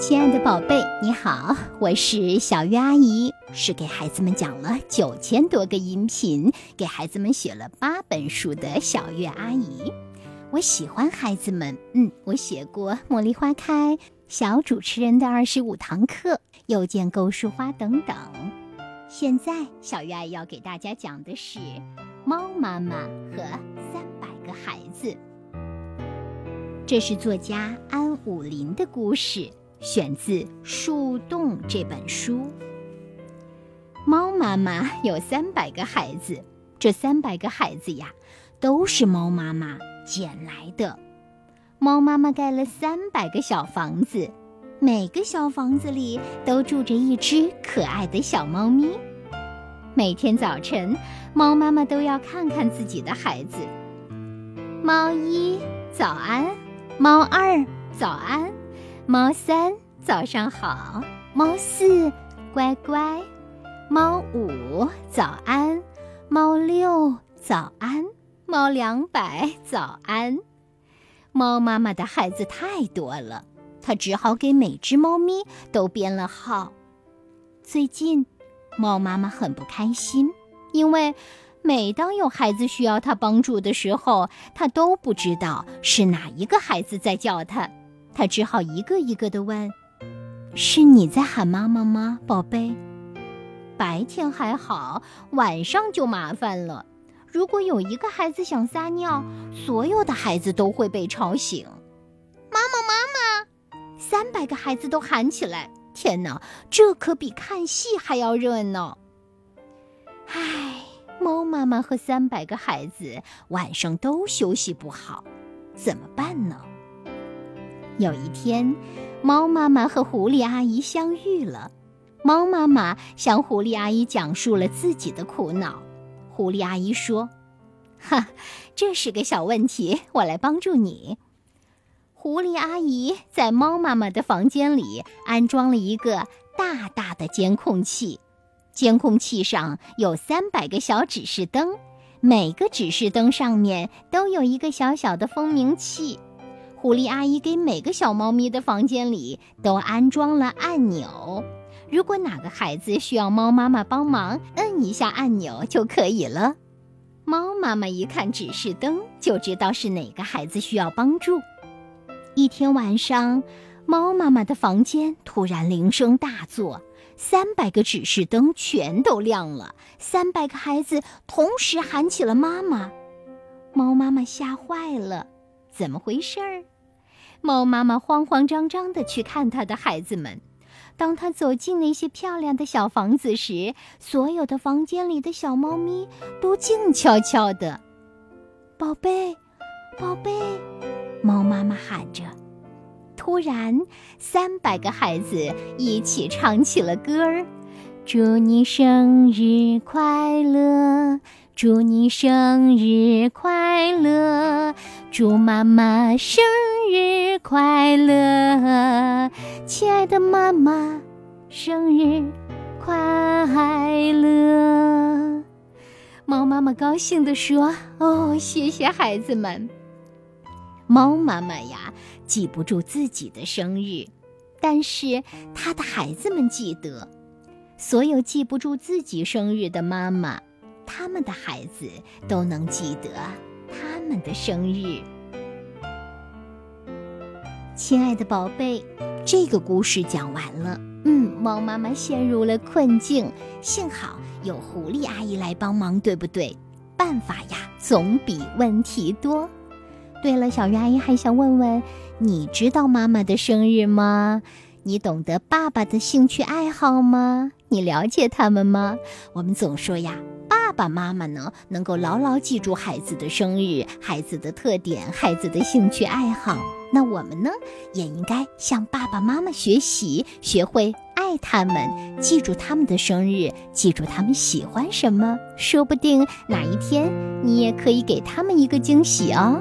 亲爱的宝贝，你好，我是小月阿姨，是给孩子们讲了九千多个音频，给孩子们写了八本书的小月阿姨。我喜欢孩子们，嗯，我写过《茉莉花开》、小主持人的二十五堂课、又见构树花等等。现在，小月阿姨要给大家讲的是《猫妈妈和三百个孩子》，这是作家安武林的故事。选自《树洞》这本书。猫妈妈有三百个孩子，这三百个孩子呀，都是猫妈妈捡来的。猫妈妈盖了三百个小房子，每个小房子里都住着一只可爱的小猫咪。每天早晨，猫妈妈都要看看自己的孩子。猫一，早安；猫二，早安。猫三早上好，猫四乖乖，猫五早安，猫六早安，猫两百早安。猫妈妈的孩子太多了，它只好给每只猫咪都编了号。最近，猫妈妈很不开心，因为每当有孩子需要它帮助的时候，它都不知道是哪一个孩子在叫它。他只好一个一个的问：“是你在喊妈妈吗，宝贝？”白天还好，晚上就麻烦了。如果有一个孩子想撒尿，所有的孩子都会被吵醒。妈妈，妈妈！三百个孩子都喊起来。天哪，这可比看戏还要热闹。唉，猫妈妈和三百个孩子晚上都休息不好，怎么办呢？有一天，猫妈妈和狐狸阿姨相遇了。猫妈妈向狐狸阿姨讲述了自己的苦恼。狐狸阿姨说：“哈，这是个小问题，我来帮助你。”狐狸阿姨在猫妈妈的房间里安装了一个大大的监控器，监控器上有三百个小指示灯，每个指示灯上面都有一个小小的蜂鸣器。狐狸阿姨给每个小猫咪的房间里都安装了按钮，如果哪个孩子需要猫妈妈帮忙，摁一下按钮就可以了。猫妈妈一看指示灯，就知道是哪个孩子需要帮助。一天晚上，猫妈妈的房间突然铃声大作，三百个指示灯全都亮了，三百个孩子同时喊起了妈妈。猫妈妈吓坏了，怎么回事儿？猫妈妈慌慌张张地去看它的孩子们。当它走进那些漂亮的小房子时，所有的房间里的小猫咪都静悄悄的。宝贝，宝贝，猫妈妈喊着。突然，三百个孩子一起唱起了歌儿：“祝你生日快乐，祝你生日快乐，祝妈妈生。”日快乐，亲爱的妈妈，生日快乐！猫妈妈高兴地说：“哦，谢谢孩子们。”猫妈妈呀，记不住自己的生日，但是她的孩子们记得。所有记不住自己生日的妈妈，他们的孩子都能记得们的生日。亲爱的宝贝，这个故事讲完了。嗯，猫妈妈陷入了困境，幸好有狐狸阿姨来帮忙，对不对？办法呀，总比问题多。对了，小鱼阿姨还想问问，你知道妈妈的生日吗？你懂得爸爸的兴趣爱好吗？你了解他们吗？我们总说呀，爸爸妈妈呢，能够牢牢记住孩子的生日、孩子的特点、孩子的兴趣爱好。那我们呢，也应该向爸爸妈妈学习，学会爱他们，记住他们的生日，记住他们喜欢什么，说不定哪一天你也可以给他们一个惊喜哦。